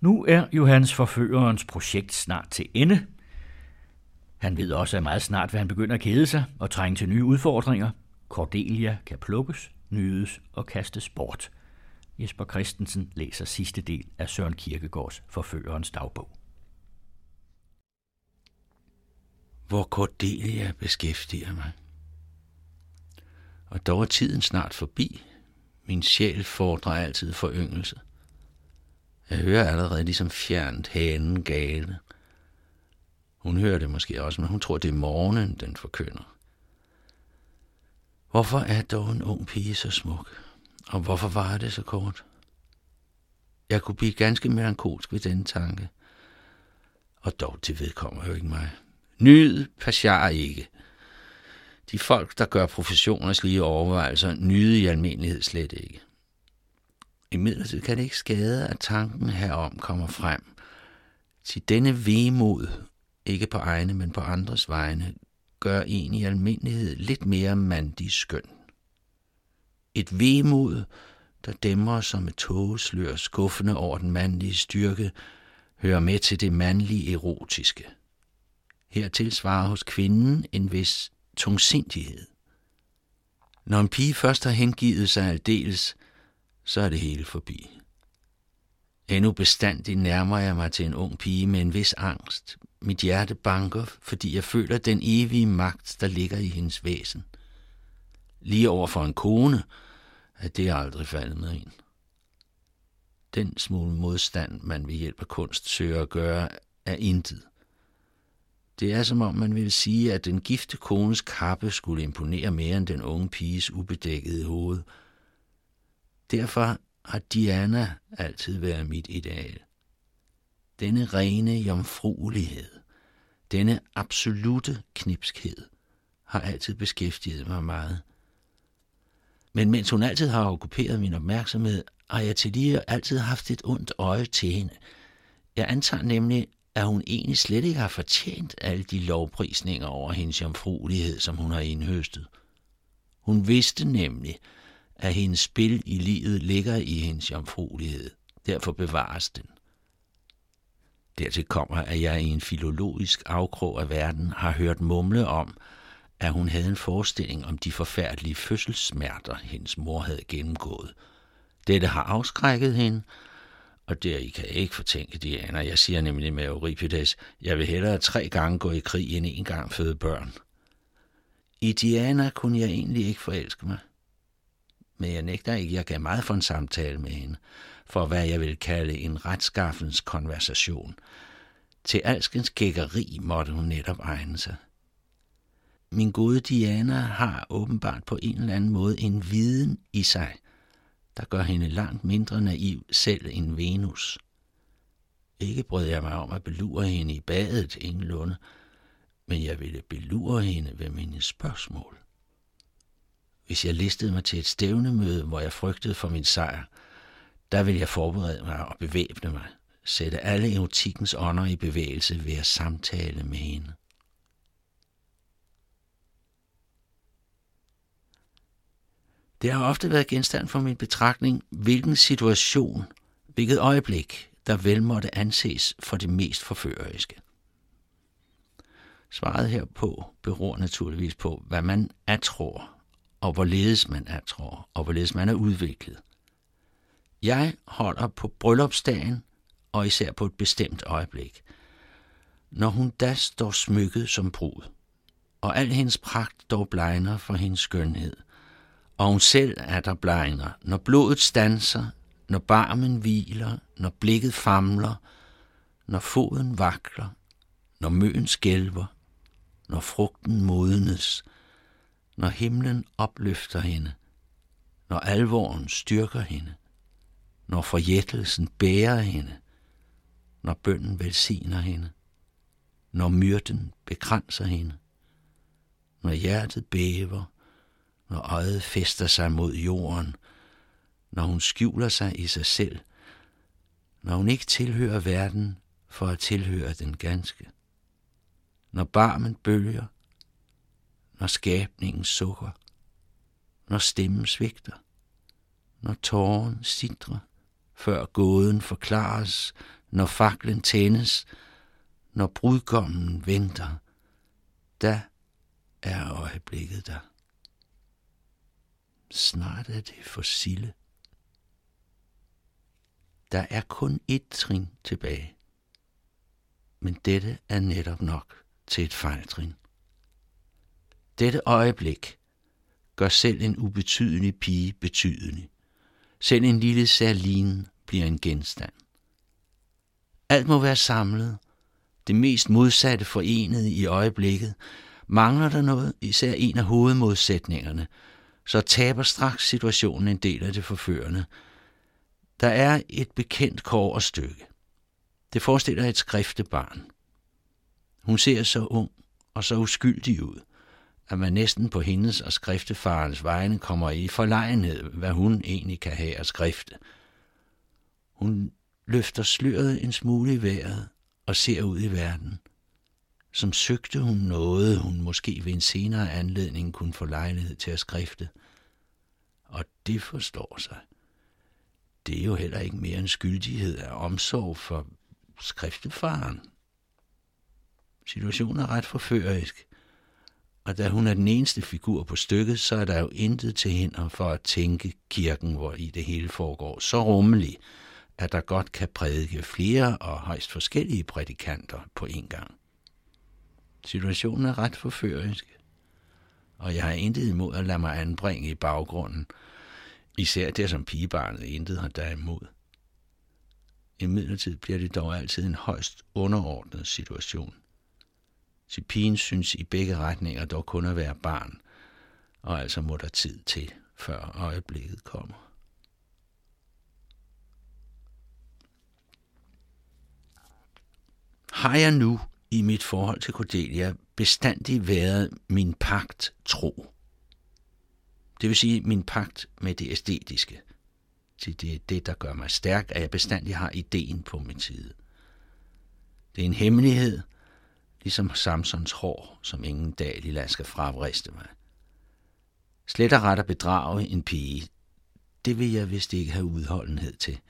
Nu er Johannes forførerens projekt snart til ende. Han ved også at meget snart, vil han begynde at kede sig og trænge til nye udfordringer. Cordelia kan plukkes, nydes og kastes bort. Jesper Christensen læser sidste del af Søren Kierkegaards Forførerens dagbog. Hvor Cordelia beskæftiger mig. Og dog er tiden snart forbi. Min sjæl fordrer altid foryngelse. Jeg hører allerede ligesom fjernt hanen gale. Hun hører det måske også, men hun tror, det er morgenen, den forkynder. Hvorfor er dog en ung pige så smuk? Og hvorfor var det så kort? Jeg kunne blive ganske melankolsk ved den tanke. Og dog det vedkommer jo ikke mig. Nyd passer ikke. De folk, der gør professioners lige overvejelser, nyde i almindelighed slet ikke. I midlertid kan det ikke skade, at tanken herom kommer frem. Til denne vemod, ikke på egne, men på andres vegne, gør en i almindelighed lidt mere mandig skøn. Et vemod, der dæmmer som et tågeslør skuffende over den mandlige styrke, hører med til det mandlige erotiske. Hertil svarer hos kvinden en vis tungsindighed. Når en pige først har hengivet sig aldeles, så er det hele forbi. Endnu bestandig nærmer jeg mig til en ung pige med en vis angst. Mit hjerte banker, fordi jeg føler den evige magt, der ligger i hendes væsen. Lige over for en kone, at det aldrig faldet med en. Den smule modstand, man ved hjælp af kunst søger at gøre, er intet. Det er som om man vil sige, at den gifte kones kappe skulle imponere mere end den unge piges ubedækkede hoved. Derfor har Diana altid været mit ideal. Denne rene jomfruelighed, denne absolute knipskhed, har altid beskæftiget mig meget. Men mens hun altid har okkuperet min opmærksomhed, har jeg til lige altid haft et ondt øje til hende. Jeg antager nemlig, at hun egentlig slet ikke har fortjent alle de lovprisninger over hendes jomfruelighed, som hun har indhøstet. Hun vidste nemlig, at hendes spil i livet ligger i hendes jomfruelighed. Derfor bevares den. Dertil kommer, at jeg i en filologisk afkrog af verden har hørt mumle om, at hun havde en forestilling om de forfærdelige fødselssmerter, hendes mor havde gennemgået. Dette har afskrækket hende, og der I kan jeg ikke fortænke Diana. Jeg siger nemlig med Euripides, jeg vil hellere tre gange gå i krig end en gang føde børn. I Diana kunne jeg egentlig ikke forelske mig. Men jeg nægter ikke, jeg gav meget for en samtale med hende, for hvad jeg vil kalde en retskaffens konversation. Til alskens gækkeri måtte hun netop egne sig. Min gode Diana har åbenbart på en eller anden måde en viden i sig, der gør hende langt mindre naiv selv end Venus. Ikke brød jeg mig om at belure hende i badet ingenlunde, men jeg ville belure hende ved mine spørgsmål. Hvis jeg listede mig til et stævnemøde, hvor jeg frygtede for min sejr, der ville jeg forberede mig og bevæbne mig, sætte alle erotikkens ånder i bevægelse ved at samtale med hende. Det har ofte været genstand for min betragtning, hvilken situation, hvilket øjeblik, der vel måtte anses for det mest forføreriske. Svaret herpå beror naturligvis på, hvad man tror, og hvorledes man er tror, og hvorledes man er udviklet. Jeg holder på bryllupsdagen, og især på et bestemt øjeblik. Når hun da står smykket som brud, og al hendes pragt dog blegner for hendes skønhed – og hun selv er der blegner, når blodet stanser, når barmen hviler, når blikket famler, når foden vakler, når møen skælver, når frugten modnes, når himlen opløfter hende, når alvoren styrker hende, når forjættelsen bærer hende, når bønden velsigner hende, når myrden begrænser hende, når hjertet bæver, når øjet fester sig mod jorden, når hun skjuler sig i sig selv, når hun ikke tilhører verden for at tilhøre den ganske, når barmen bølger, når skabningen sukker, når stemmen svigter, når tåren sidrer, før gåden forklares, når faklen tændes, når brudgommen venter, da er øjeblikket der. Snart er det for sille. Der er kun et trin tilbage. Men dette er netop nok til et fejltrin. Dette øjeblik gør selv en ubetydelig pige betydelig. Selv en lille særlin bliver en genstand. Alt må være samlet, det mest modsatte forenet i øjeblikket. Mangler der noget, især en af hovedmodsætningerne, så taber straks situationen en del af det forførende. Der er et bekendt kår og stykke. Det forestiller et skriftebarn. Hun ser så ung og så uskyldig ud, at man næsten på hendes og skriftefarens vegne kommer i forlegenhed, hvad hun egentlig kan have at skrifte. Hun løfter sløret en smule i vejret og ser ud i verden. Som søgte hun noget, hun måske ved en senere anledning kunne få lejlighed til at skrifte. Og det forstår sig. Det er jo heller ikke mere en skyldighed af omsorg for skriftefaren. Situationen er ret forførerisk og da hun er den eneste figur på stykket, så er der jo intet til hinder for at tænke kirken, hvor i det hele foregår så rummelig, at der godt kan prædike flere og højst forskellige prædikanter på en gang. Situationen er ret forførisk, og jeg har intet imod at lade mig anbringe i baggrunden, især det som pigebarnet intet har derimod. Imidlertid bliver det dog altid en højst underordnet situation. Så pigen synes i begge retninger dog kun at være barn, og altså må der tid til, før øjeblikket kommer. Har jeg nu i mit forhold til Cordelia bestandig været min pagt tro? Det vil sige min pagt med det æstetiske. Det er det, der gør mig stærk, at jeg bestandig har ideen på min side. Det er en hemmelighed, ligesom Samsons hår, som ingen dag lille skal fravriste mig. Slet og ret at bedrage en pige, det vil jeg vist ikke have udholdenhed til.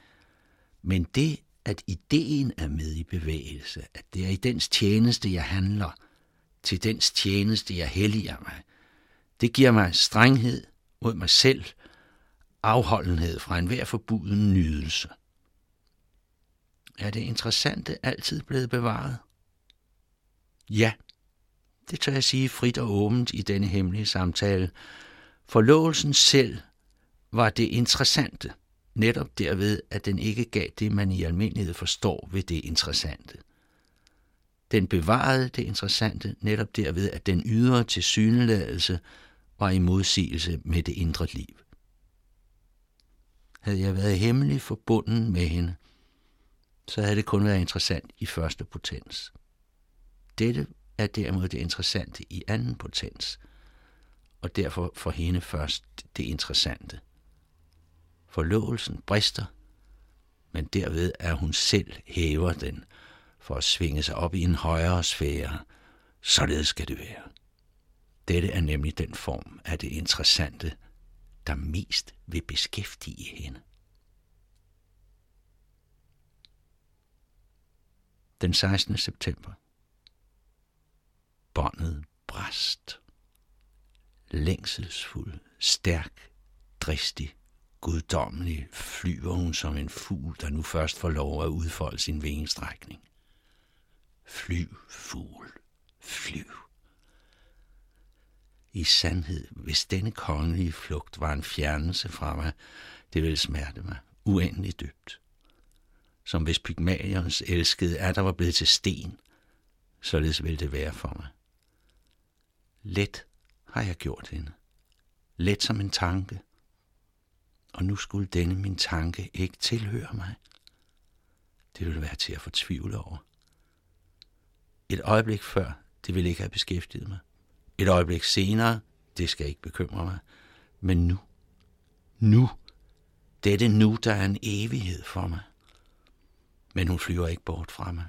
Men det at ideen er med i bevægelse, at det er i dens tjeneste, jeg handler, til dens tjeneste, jeg helliger mig. Det giver mig strenghed mod mig selv, afholdenhed fra enhver forbuden nydelse. Er det interessante altid blevet bevaret? Ja, det tør jeg sige frit og åbent i denne hemmelige samtale. Forlovelsen selv var det interessante netop derved, at den ikke gav det, man i almindelighed forstår ved det interessante. Den bevarede det interessante netop derved, at den ydre tilsyneladelse var i modsigelse med det indre liv. Havde jeg været hemmelig forbunden med hende, så havde det kun været interessant i første potens. Dette er derimod det interessante i anden potens, og derfor for hende først det interessante. Forlovelsen brister, men derved er hun selv hæver den for at svinge sig op i en højere sfære. Således skal det være. Dette er nemlig den form af det interessante, der mest vil beskæftige hende. Den 16. september. Båndet bræst. Længselsfuld, stærk, dristig, guddommelig flyver hun som en fugl, der nu først får lov at udfolde sin vingestrækning. Flyv, fugl, flyv. I sandhed, hvis denne kongelige flugt var en fjernelse fra mig, det ville smerte mig uendeligt dybt. Som hvis Pygmalions elskede er der var blevet til sten, således ville det være for mig. Let har jeg gjort hende. Let som en tanke – og nu skulle denne min tanke ikke tilhøre mig. Det ville være til at fortvivle over. Et øjeblik før, det ville ikke have beskæftiget mig. Et øjeblik senere, det skal ikke bekymre mig. Men nu, nu, dette nu, der er en evighed for mig. Men hun flyver ikke bort fra mig.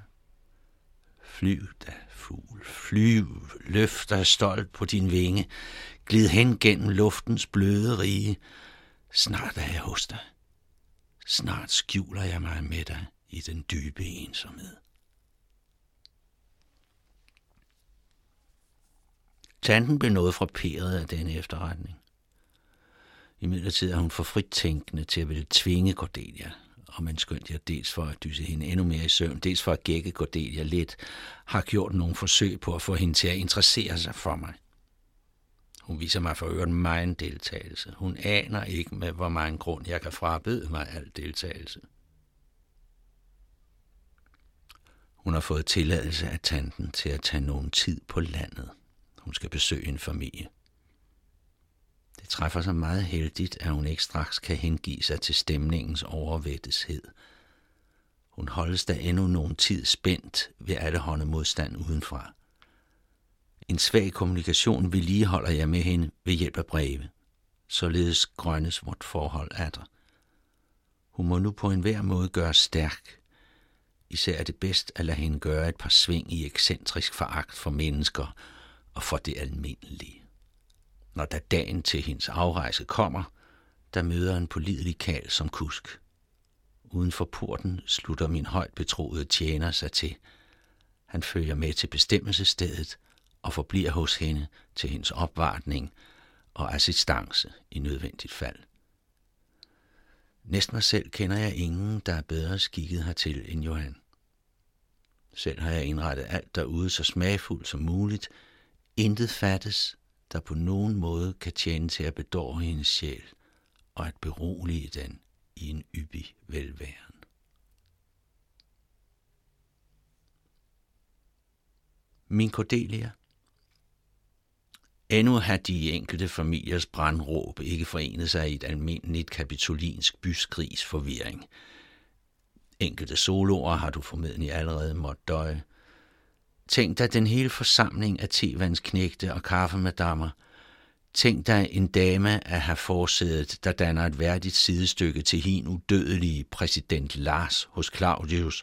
Flyv da, fugl, flyv, løft dig stolt på din vinge, glid hen gennem luftens bløde rige, Snart er jeg hos dig. Snart skjuler jeg mig med dig i den dybe ensomhed. Tanten blev noget frapperet af denne efterretning. I midlertid er hun for frit tænkende til at ville tvinge Cordelia, og man skyndte jeg dels for at dyse hende endnu mere i søvn, dels for at gække Cordelia lidt, har gjort nogle forsøg på at få hende til at interessere sig for mig. Hun viser mig for øvrigt meget deltagelse. Hun aner ikke med, hvor meget grund jeg kan frabede mig al deltagelse. Hun har fået tilladelse af tanten til at tage nogen tid på landet. Hun skal besøge en familie. Det træffer sig meget heldigt, at hun ikke straks kan hengive sig til stemningens overvætteshed. Hun holdes da endnu nogen tid spændt ved alle hånde modstand udenfra. En svag kommunikation vedligeholder jeg med hende ved hjælp af breve. Således grønnes vort forhold er. Hun må nu på enhver måde gøre stærk. Især er det bedst at lade hende gøre et par sving i ekscentrisk foragt for mennesker og for det almindelige. Når da dagen til hendes afrejse kommer, der møder en pålidelig kal som kusk. Uden for porten slutter min højt betroede tjener sig til. Han følger med til bestemmelsestedet og forbliver hos hende til hendes opvartning og assistance i nødvendigt fald. Næsten mig selv kender jeg ingen, der er bedre skikket hertil end Johan. Selv har jeg indrettet alt derude så smagfuldt som muligt. Intet fattes, der på nogen måde kan tjene til at bedåre hendes sjæl og at berolige den i en yppig velværen. Min Cordelia Endnu har de enkelte familiers brandråb ikke forenet sig i et almindeligt kapitolinsk byskrigs forvirring. Enkelte soloer har du formentlig allerede måttet døje. Tænk dig den hele forsamling af tevandsknægte og kaffemadammer. Tænk dig en dame at have forsædet, der danner et værdigt sidestykke til hin udødelige præsident Lars hos Claudius,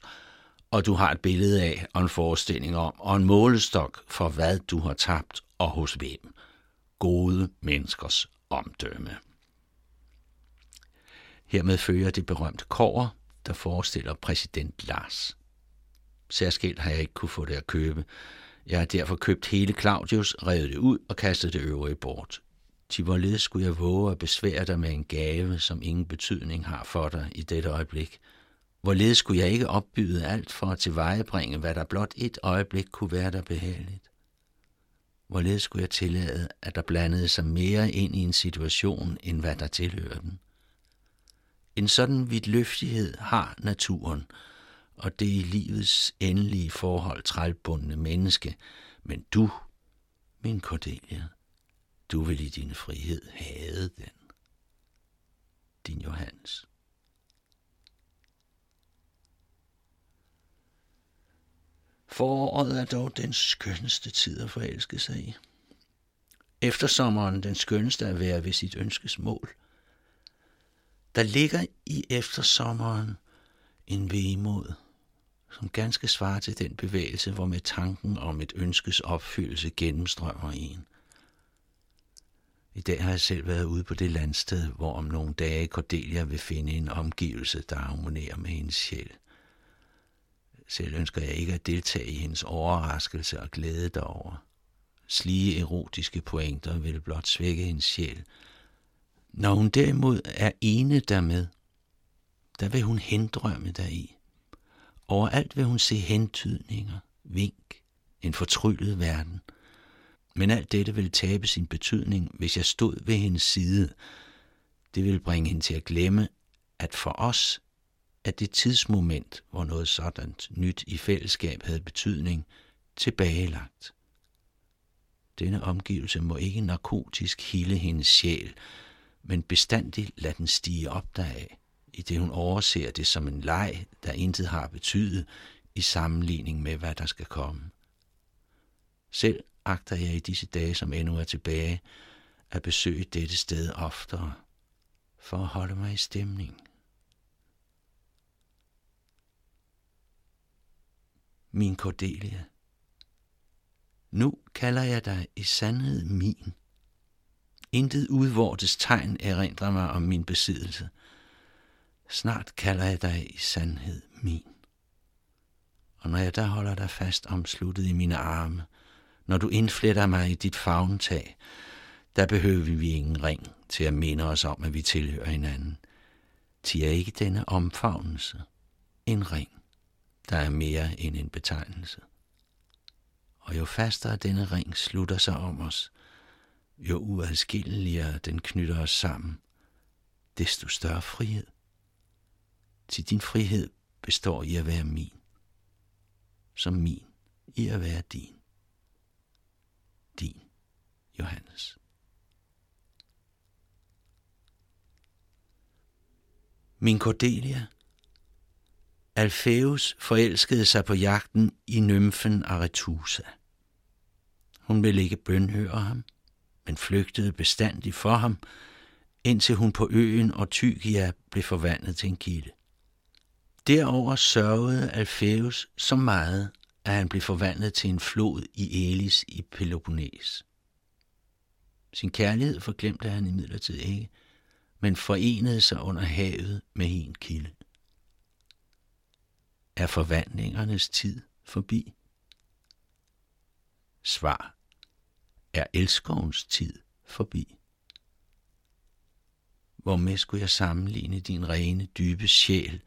og du har et billede af og en forestilling om, og en målestok for, hvad du har tabt og hos hvem gode menneskers omdømme. Hermed fører det berømte kår, der forestiller præsident Lars. Særskilt har jeg ikke kunne få det at købe. Jeg har derfor købt hele Claudius, revet det ud og kastet det øvrige bort. Til hvorledes skulle jeg våge at besvære dig med en gave, som ingen betydning har for dig i dette øjeblik? Hvorledes skulle jeg ikke opbyde alt for at tilvejebringe, hvad der blot et øjeblik kunne være der behageligt? Hvorledes skulle jeg tillade, at der blandede sig mere ind i en situation, end hvad der tilhører den? En sådan vidløftighed har naturen, og det i livets endelige forhold trælbundne menneske. Men du, min Cordelia, du vil i din frihed have den. Din Johannes. Foråret er dog den skønneste tid at forelske sig i. Eftersommeren den skønneste at være ved sit ønskes mål. Der ligger i eftersommeren en vemod, som ganske svarer til den bevægelse, hvor med tanken om et ønskes opfyldelse gennemstrømmer en. I dag har jeg selv været ude på det landsted, hvor om nogle dage Cordelia vil finde en omgivelse, der harmonerer med hendes sjæl. Selv ønsker jeg ikke at deltage i hendes overraskelse og glæde derover. Slige erotiske pointer vil blot svække hendes sjæl. Når hun derimod er ene dermed, der vil hun hendrømme deri. Overalt vil hun se hentydninger, vink, en fortryllet verden. Men alt dette vil tabe sin betydning, hvis jeg stod ved hendes side. Det vil bringe hende til at glemme, at for os at det tidsmoment, hvor noget sådant nyt i fællesskab havde betydning, tilbagelagt. Denne omgivelse må ikke narkotisk hele hendes sjæl, men bestandigt lade den stige op deraf, i det hun overser det som en leg, der intet har betydet i sammenligning med, hvad der skal komme. Selv agter jeg i disse dage, som endnu er tilbage, at besøge dette sted oftere, for at holde mig i stemning. min Cordelia. Nu kalder jeg dig i sandhed min. Intet udvortes tegn erindrer mig om min besiddelse. Snart kalder jeg dig i sandhed min. Og når jeg der holder dig fast omsluttet i mine arme, når du indfletter mig i dit favntag, der behøver vi ingen ring til at minde os om, at vi tilhører hinanden. Til er ikke denne omfavnelse en ring, der er mere end en betegnelse. Og jo fastere denne ring slutter sig om os, jo uadskilleligere den knytter os sammen, desto større frihed. Til din frihed består i at være min, som min i at være din. Din Johannes. Min Cordelia. Alfeus forelskede sig på jagten i nymfen Aretusa. Hun ville ikke bønhøre ham, men flygtede bestandigt for ham, indtil hun på øen Ortygia blev forvandlet til en kilde. Derover sørgede Alfæus så meget, at han blev forvandlet til en flod i Elis i Peloponnes. Sin kærlighed forglemte han imidlertid ikke, men forenede sig under havet med en kilde. Er forvandlingernes tid forbi? Svar. Er elskovens tid forbi? Hvor med skulle jeg sammenligne din rene, dybe sjæl,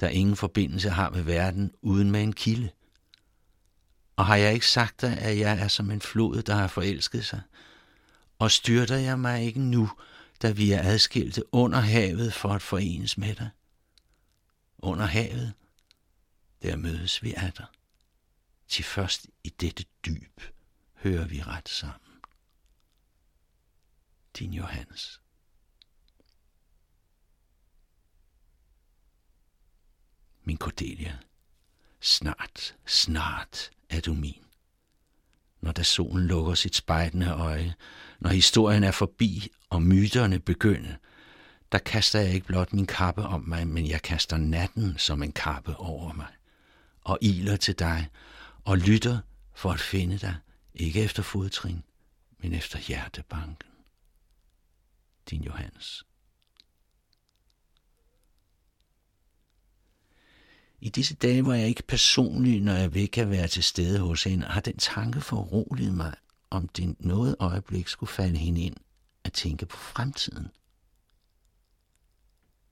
der ingen forbindelse har med verden, uden med en kilde? Og har jeg ikke sagt dig, at jeg er som en flod, der har forelsket sig? Og styrter jeg mig ikke nu, da vi er adskilte under havet for at forenes med dig? Under havet, der mødes vi af dig. Til først i dette dyb hører vi ret sammen. Din Johannes. Cordelia, snart, snart er du min. Når da solen lukker sit spejdende øje, når historien er forbi og myterne begynde, der kaster jeg ikke blot min kappe om mig, men jeg kaster natten som en kappe over mig, og iler til dig, og lytter for at finde dig, ikke efter fodtrin, men efter hjertebanken. Din Johannes. I disse dage, hvor jeg ikke personligt, når jeg vil kan være til stede hos hende, har den tanke forroliget mig, om det noget øjeblik skulle falde hende ind at tænke på fremtiden.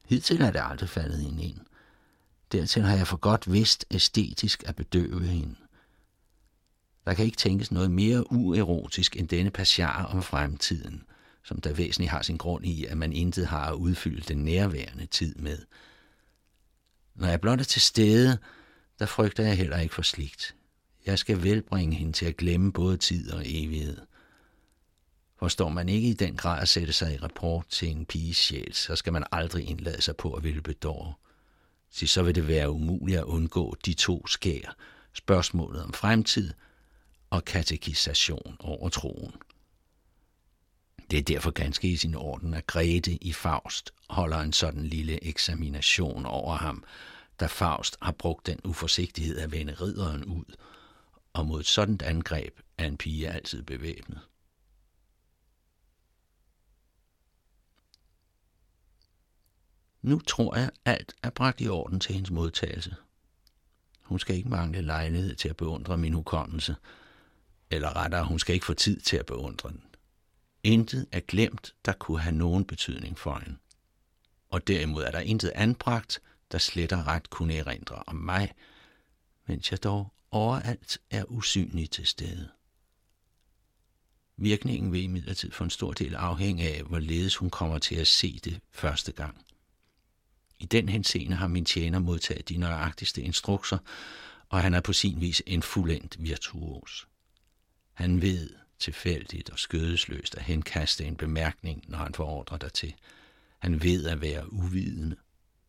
Hidtil er det aldrig faldet hende ind. Dertil har jeg for godt vidst æstetisk at bedøve hende. Der kan ikke tænkes noget mere uerotisk end denne passiar om fremtiden, som der væsentligt har sin grund i, at man intet har at udfylde den nærværende tid med – når jeg blot er til stede, der frygter jeg heller ikke for sligt. Jeg skal velbringe hende til at glemme både tid og evighed. Forstår man ikke i den grad at sætte sig i rapport til en piges sjæl, så skal man aldrig indlade sig på at ville bedåre. Så vil det være umuligt at undgå de to skær, spørgsmålet om fremtid og katekisation over troen. Det er derfor ganske i sin orden, at Grete i Faust holder en sådan lille eksamination over ham, da Faust har brugt den uforsigtighed at vende ridderen ud, og mod et sådan angreb er en pige altid bevæbnet. Nu tror jeg, alt er bragt i orden til hendes modtagelse. Hun skal ikke mangle lejlighed til at beundre min hukommelse, eller rettere, hun skal ikke få tid til at beundre den. Intet er glemt, der kunne have nogen betydning for en. Og derimod er der intet anbragt, der slet og ret kunne erindre om mig, mens jeg dog overalt er usynlig til stede. Virkningen vil imidlertid for en stor del afhænge af, hvorledes hun kommer til at se det første gang. I den henseende har min tjener modtaget de nøjagtigste instrukser, og han er på sin vis en fuldendt virtuos. Han ved, tilfældigt og skødesløst at henkaste en bemærkning, når han forordrer dig dertil. Han ved at være uvidende.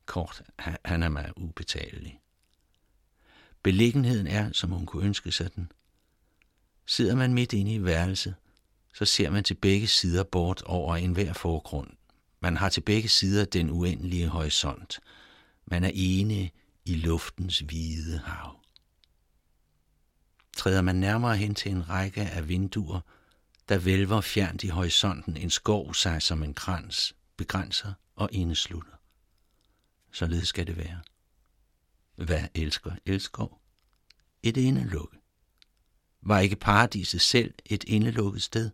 Kort, han er mig ubetalelig. Beliggenheden er, som hun kunne ønske sig den. Sidder man midt inde i værelset, så ser man til begge sider bort over enhver forgrund. Man har til begge sider den uendelige horisont. Man er ene i luftens hvide hav. Træder man nærmere hen til en række af vinduer, der vælver fjernt i horisonten en skov sig som en krans, begrænser og indeslutter. Således skal det være. Hvad elsker elskov? et indelukke? Var ikke paradiset selv et indelukket sted?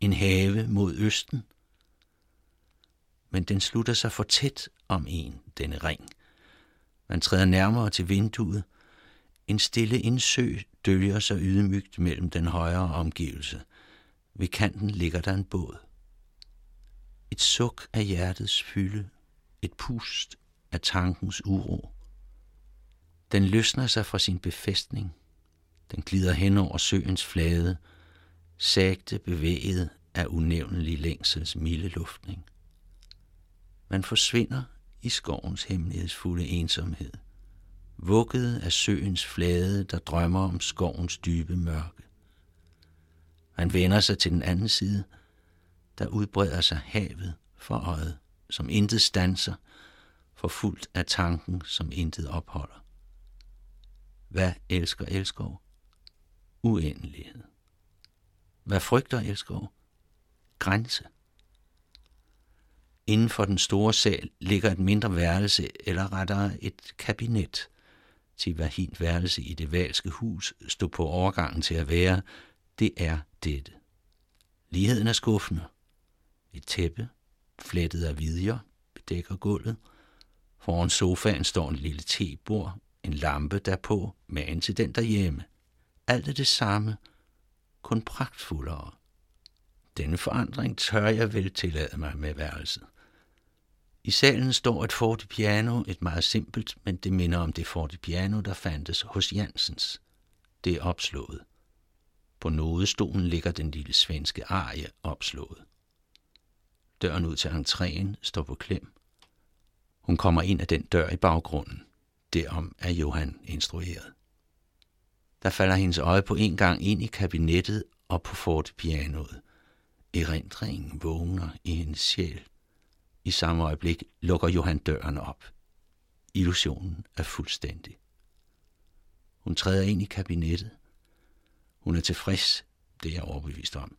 En have mod østen? Men den slutter sig for tæt om en, denne ring. Man træder nærmere til vinduet. En stille indsø dølger sig ydmygt mellem den højere omgivelse. Ved kanten ligger der en båd. Et suk af hjertets fylde, et pust af tankens uro. Den løsner sig fra sin befæstning. Den glider hen over søens flade, sagte bevæget af unævnelig længsels milde luftning. Man forsvinder i skovens hemmelighedsfulde ensomhed, vugget af søens flade, der drømmer om skovens dybe mørke. Han vender sig til den anden side, der udbreder sig havet for øjet, som intet stanser, forfuldt af tanken, som intet opholder. Hvad elsker Elskov? Uendelighed. Hvad frygter Elskov? Grænse. Inden for den store sal ligger et mindre værelse, eller rettere et kabinet, til hvad hint værelse i det valske hus stod på overgangen til at være, det er dette. Ligheden er skuffende. Et tæppe, flettet af vidjer, bedækker gulvet. Foran sofaen står en lille tebord, en lampe derpå, magen til den derhjemme. Alt er det samme, kun pragtfuldere. Denne forandring tør jeg vel tillade mig med værelset. I salen står et fortepiano, et meget simpelt, men det minder om det fortepiano, der fandtes hos Jansens. Det er opslået. På nodestolen ligger den lille svenske arie opslået. Døren ud til entréen står på klem. Hun kommer ind af den dør i baggrunden. Derom er Johan instrueret. Der falder hendes øje på en gang ind i kabinettet og på fortepianoet. Erindringen vågner i hendes sjæl. I samme øjeblik lukker Johan døren op. Illusionen er fuldstændig. Hun træder ind i kabinettet. Hun er tilfreds, det er jeg overbevist om.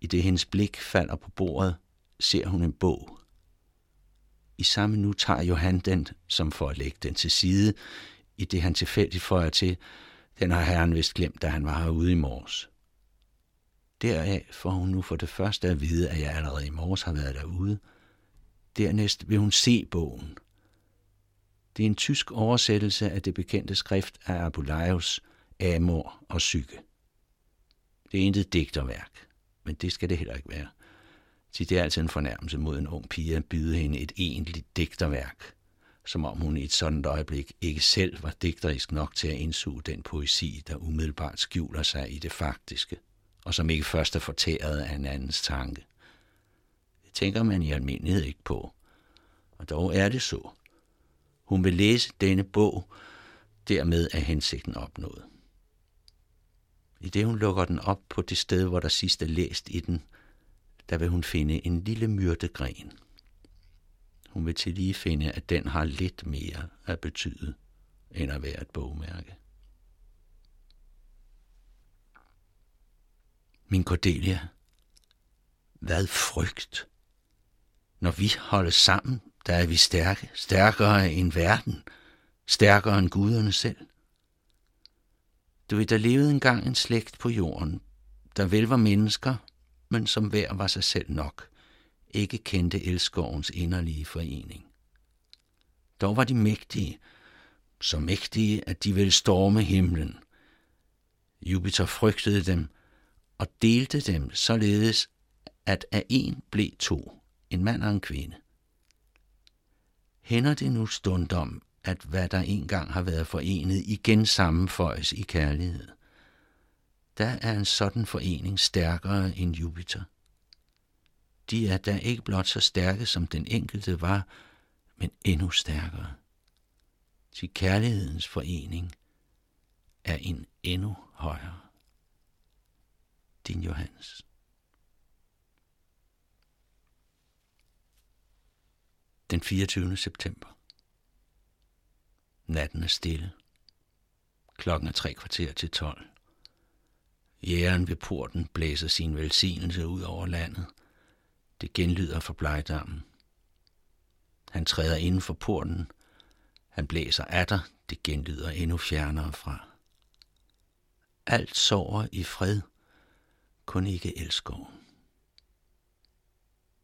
I det hendes blik falder på bordet, ser hun en bog. I samme nu tager Johan den, som for at lægge den til side, i det han tilfældigt føjer til, den har herren vist glemt, da han var herude i morges. Deraf får hun nu for det første at vide, at jeg allerede i morges har været derude. Dernæst vil hun se bogen. Det er en tysk oversættelse af det bekendte skrift af Apuleius, Amor og Psyke. Det er intet digterværk, men det skal det heller ikke være. Til det er altså en fornærmelse mod en ung pige at byde hende et egentligt digterværk, som om hun i et sådan øjeblik ikke selv var digterisk nok til at indsuge den poesi, der umiddelbart skjuler sig i det faktiske, og som ikke først er fortæret af en andens tanke. Tænker man i almindelighed ikke på, og dog er det så. Hun vil læse denne bog, dermed er hensigten opnået. I det hun lukker den op på det sted, hvor der sidst er læst i den, der vil hun finde en lille myrtegren. Hun vil til lige finde, at den har lidt mere at betyde, end at være et bogmærke. Min Cordelia, hvad frygt? Når vi holder sammen, der er vi stærke, stærkere end verden, stærkere end guderne selv. Du ved, der levede engang en slægt på jorden, der vel var mennesker, men som hver var sig selv nok, ikke kendte elskovens inderlige forening. Dog var de mægtige, så mægtige, at de ville storme himlen. Jupiter frygtede dem og delte dem således, at af en blev to, en mand og en kvinde. Hænder det nu stundom, at hvad der engang har været forenet, igen sammenføjes i kærlighed. Der er en sådan forening stærkere end Jupiter. De er da ikke blot så stærke, som den enkelte var, men endnu stærkere. Til kærlighedens forening er en endnu højere. Din Johannes. Den 24. september. Natten er stille. Klokken er tre kvarter til tolv. Jægeren ved porten blæser sin velsignelse ud over landet. Det genlyder fra blegdammen. Han træder inden for porten. Han blæser af dig, det genlyder endnu fjernere fra. Alt sover i fred, kun ikke elskoven.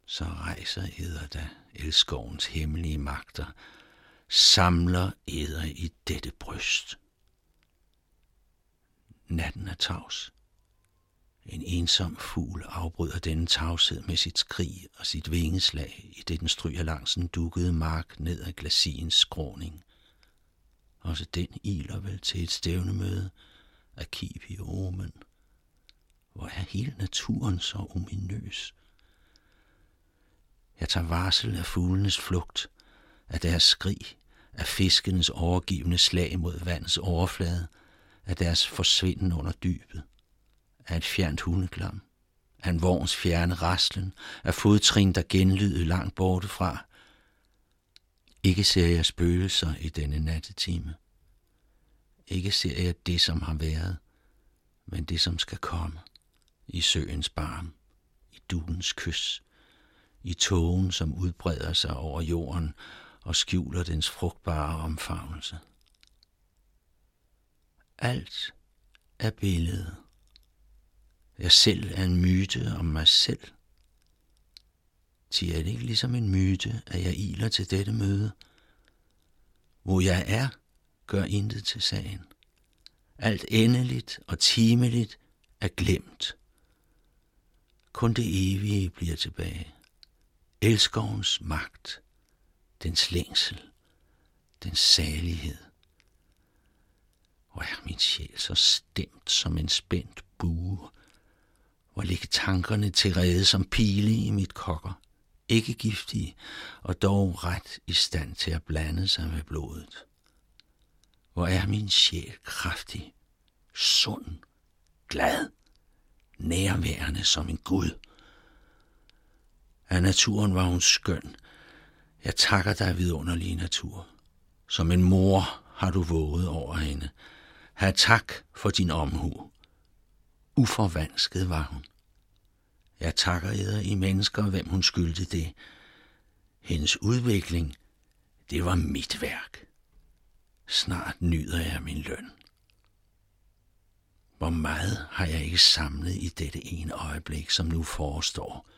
Så rejser eder da elskovens hemmelige magter, samler eder i dette bryst. Natten er tavs. En ensom fugl afbryder denne tavshed med sit skrig og sit vingeslag, i det den stryger langs den dukkede mark ned ad glasiens skråning. Også den iler vel til et stævnemøde af Kipi og Omen. Hvor er hele naturen så ominøs? Jeg tager varsel af fuglenes flugt, af deres skrig, af fiskenes overgivende slag mod vandets overflade, af deres forsvinden under dybet, af et fjernt hundeklam, af en vogns fjerne raslen, af fodtrin, der genlyder langt borte fra. Ikke ser jeg spøgelser i denne nattetime. Ikke ser jeg det, som har været, men det, som skal komme. I søens barm, i duens kys, i tågen, som udbreder sig over jorden og skjuler dens frugtbare omfavnelse. Alt er billedet. Jeg selv er en myte om mig selv. Til er det ikke ligesom en myte, at jeg iler til dette møde? Hvor jeg er, gør intet til sagen. Alt endeligt og timeligt er glemt. Kun det evige bliver tilbage. Elskovens magt, dens længsel, dens salighed. Hvor er min sjæl så stemt som en spændt bue, hvor ligger tankerne til rede som pile i mit kokker, ikke giftige og dog ret i stand til at blande sig med blodet. Hvor er min sjæl kraftig, sund, glad, nærværende som en Gud. Af naturen var hun skøn. Jeg takker dig vidunderlige natur. Som en mor har du våget over hende. Ha' tak for din omhu. Uforvansket var hun. Jeg takker eder i mennesker, hvem hun skyldte det. Hendes udvikling, det var mit værk. Snart nyder jeg min løn. Hvor meget har jeg ikke samlet i dette ene øjeblik, som nu forestår.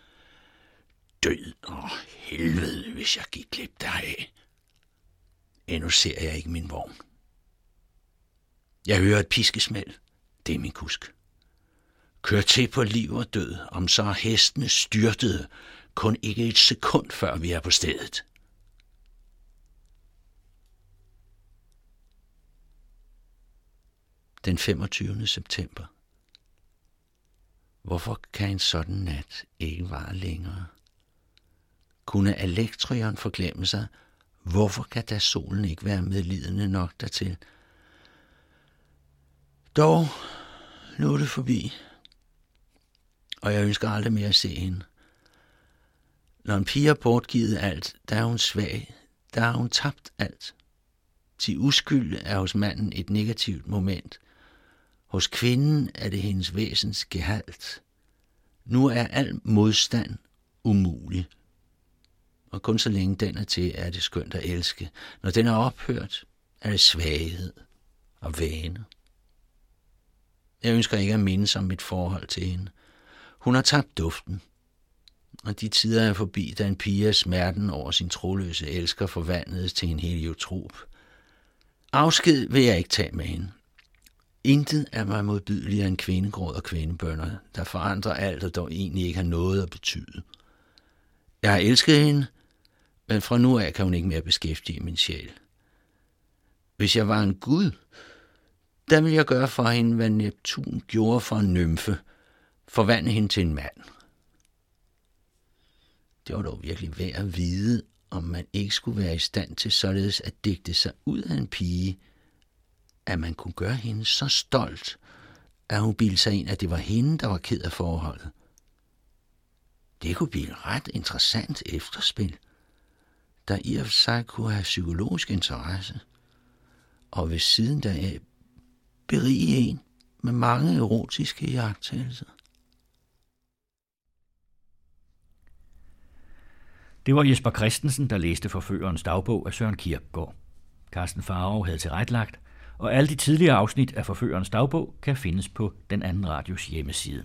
Død og helvede, hvis jeg gik glip deraf. Endnu ser jeg ikke min vogn. Jeg hører et piskesmæld. Det er min kusk. Kør til på liv og død, om så hestene styrtede, kun ikke et sekund før vi er på stedet. Den 25. september. Hvorfor kan en sådan nat ikke vare længere? Kunne elektrieren forglemme sig, hvorfor kan da solen ikke være medlidende nok dertil? Dog, nu er det forbi, og jeg ønsker aldrig mere at se hende. Når en pige har bortgivet alt, der er hun svag, der har hun tabt alt. Til uskyld er hos manden et negativt moment. Hos kvinden er det hendes væsens gehalt. Nu er al modstand umulig. Og kun så længe den er til, er det skønt at elske. Når den er ophørt, er det svaghed og vane. Jeg ønsker ikke at mindes om mit forhold til hende. Hun har tabt duften. Og de tider er forbi, da en pige af smerten over sin troløse elsker forvandledes til en heliotrop. Afsked vil jeg ikke tage med hende. Intet er mig modbydeligere end kvindegråd og kvindebønder, der forandrer alt og dog egentlig ikke har noget at betyde. Jeg har elsket hende, men fra nu af kan hun ikke mere beskæftige min sjæl. Hvis jeg var en gud, der ville jeg gøre for hende, hvad Neptun gjorde for en nymfe, forvandle hende til en mand. Det var dog virkelig værd at vide, om man ikke skulle være i stand til således at digte sig ud af en pige, at man kunne gøre hende så stolt, at hun bildte sig ind, at det var hende, der var ked af forholdet. Det kunne blive et ret interessant efterspil, der i og for sig kunne have psykologisk interesse, og ved siden deraf øh, berige en med mange erotiske jagttagelser. Det var Jesper Christensen, der læste forførerens dagbog af Søren Kierkegaard. Carsten Farov havde tilrettelagt, og alle de tidligere afsnit af Forførerens dagbog kan findes på den anden radios hjemmeside.